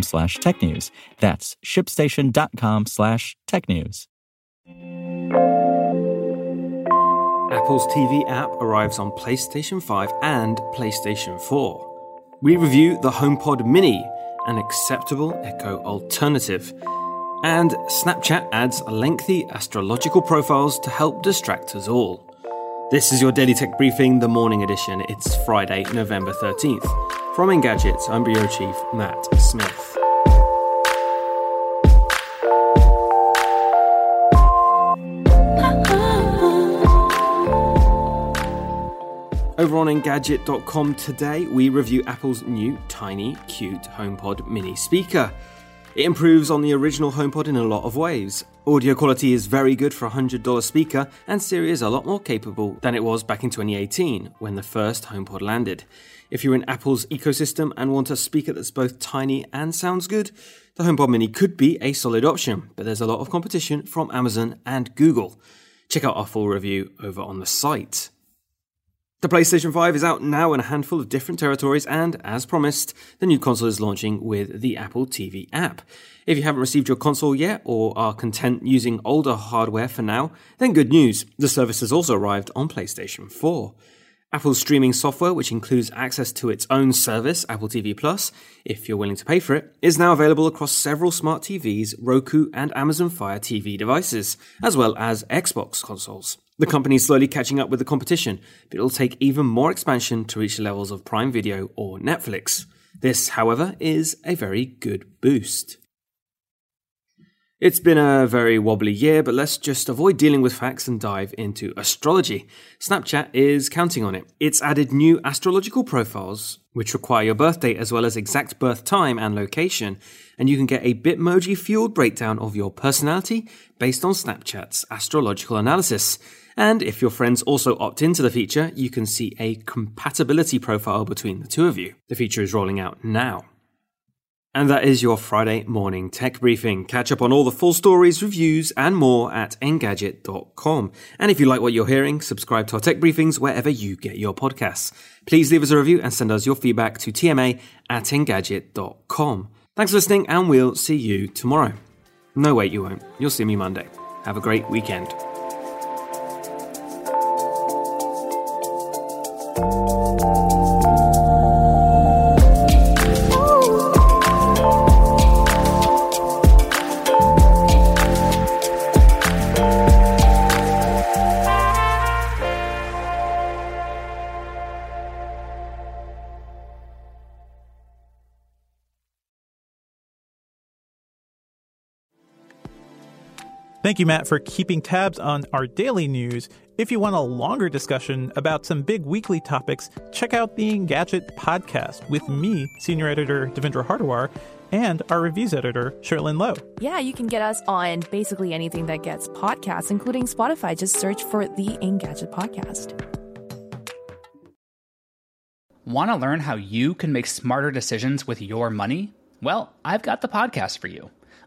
slash technews. That's shipstation.com slash tech news. Apple's TV app arrives on PlayStation 5 and PlayStation 4. We review the HomePod Mini, an acceptable Echo alternative. And Snapchat adds lengthy astrological profiles to help distract us all. This is your Daily Tech Briefing, the morning edition. It's Friday, November 13th. From Engadget, I'm Bureau Chief Matt Smith. Over on Engadget.com today, we review Apple's new tiny, cute HomePod mini speaker. It improves on the original HomePod in a lot of ways. Audio quality is very good for a $100 speaker, and Siri is a lot more capable than it was back in 2018 when the first HomePod landed. If you're in Apple's ecosystem and want a speaker that's both tiny and sounds good, the HomePod Mini could be a solid option, but there's a lot of competition from Amazon and Google. Check out our full review over on the site. The PlayStation 5 is out now in a handful of different territories, and as promised, the new console is launching with the Apple TV app. If you haven't received your console yet or are content using older hardware for now, then good news. The service has also arrived on PlayStation 4. Apple's streaming software, which includes access to its own service, Apple TV Plus, if you're willing to pay for it, is now available across several smart TVs, Roku, and Amazon Fire TV devices, as well as Xbox consoles. The company is slowly catching up with the competition, but it'll take even more expansion to reach the levels of Prime Video or Netflix. This, however, is a very good boost. It's been a very wobbly year, but let's just avoid dealing with facts and dive into astrology. Snapchat is counting on it. It's added new astrological profiles, which require your birth date as well as exact birth time and location, and you can get a Bitmoji fueled breakdown of your personality based on Snapchat's astrological analysis. And if your friends also opt into the feature, you can see a compatibility profile between the two of you. The feature is rolling out now. And that is your Friday morning tech briefing. Catch up on all the full stories, reviews, and more at engadget.com. And if you like what you're hearing, subscribe to our tech briefings wherever you get your podcasts. Please leave us a review and send us your feedback to tma at engadget.com. Thanks for listening, and we'll see you tomorrow. No, wait, you won't. You'll see me Monday. Have a great weekend. Thank you, Matt, for keeping tabs on our daily news. If you want a longer discussion about some big weekly topics, check out the Engadget podcast with me, senior editor Devendra Hardawar, and our reviews editor, Cherlynn Low. Yeah, you can get us on basically anything that gets podcasts, including Spotify. Just search for the Engadget podcast. Want to learn how you can make smarter decisions with your money? Well, I've got the podcast for you.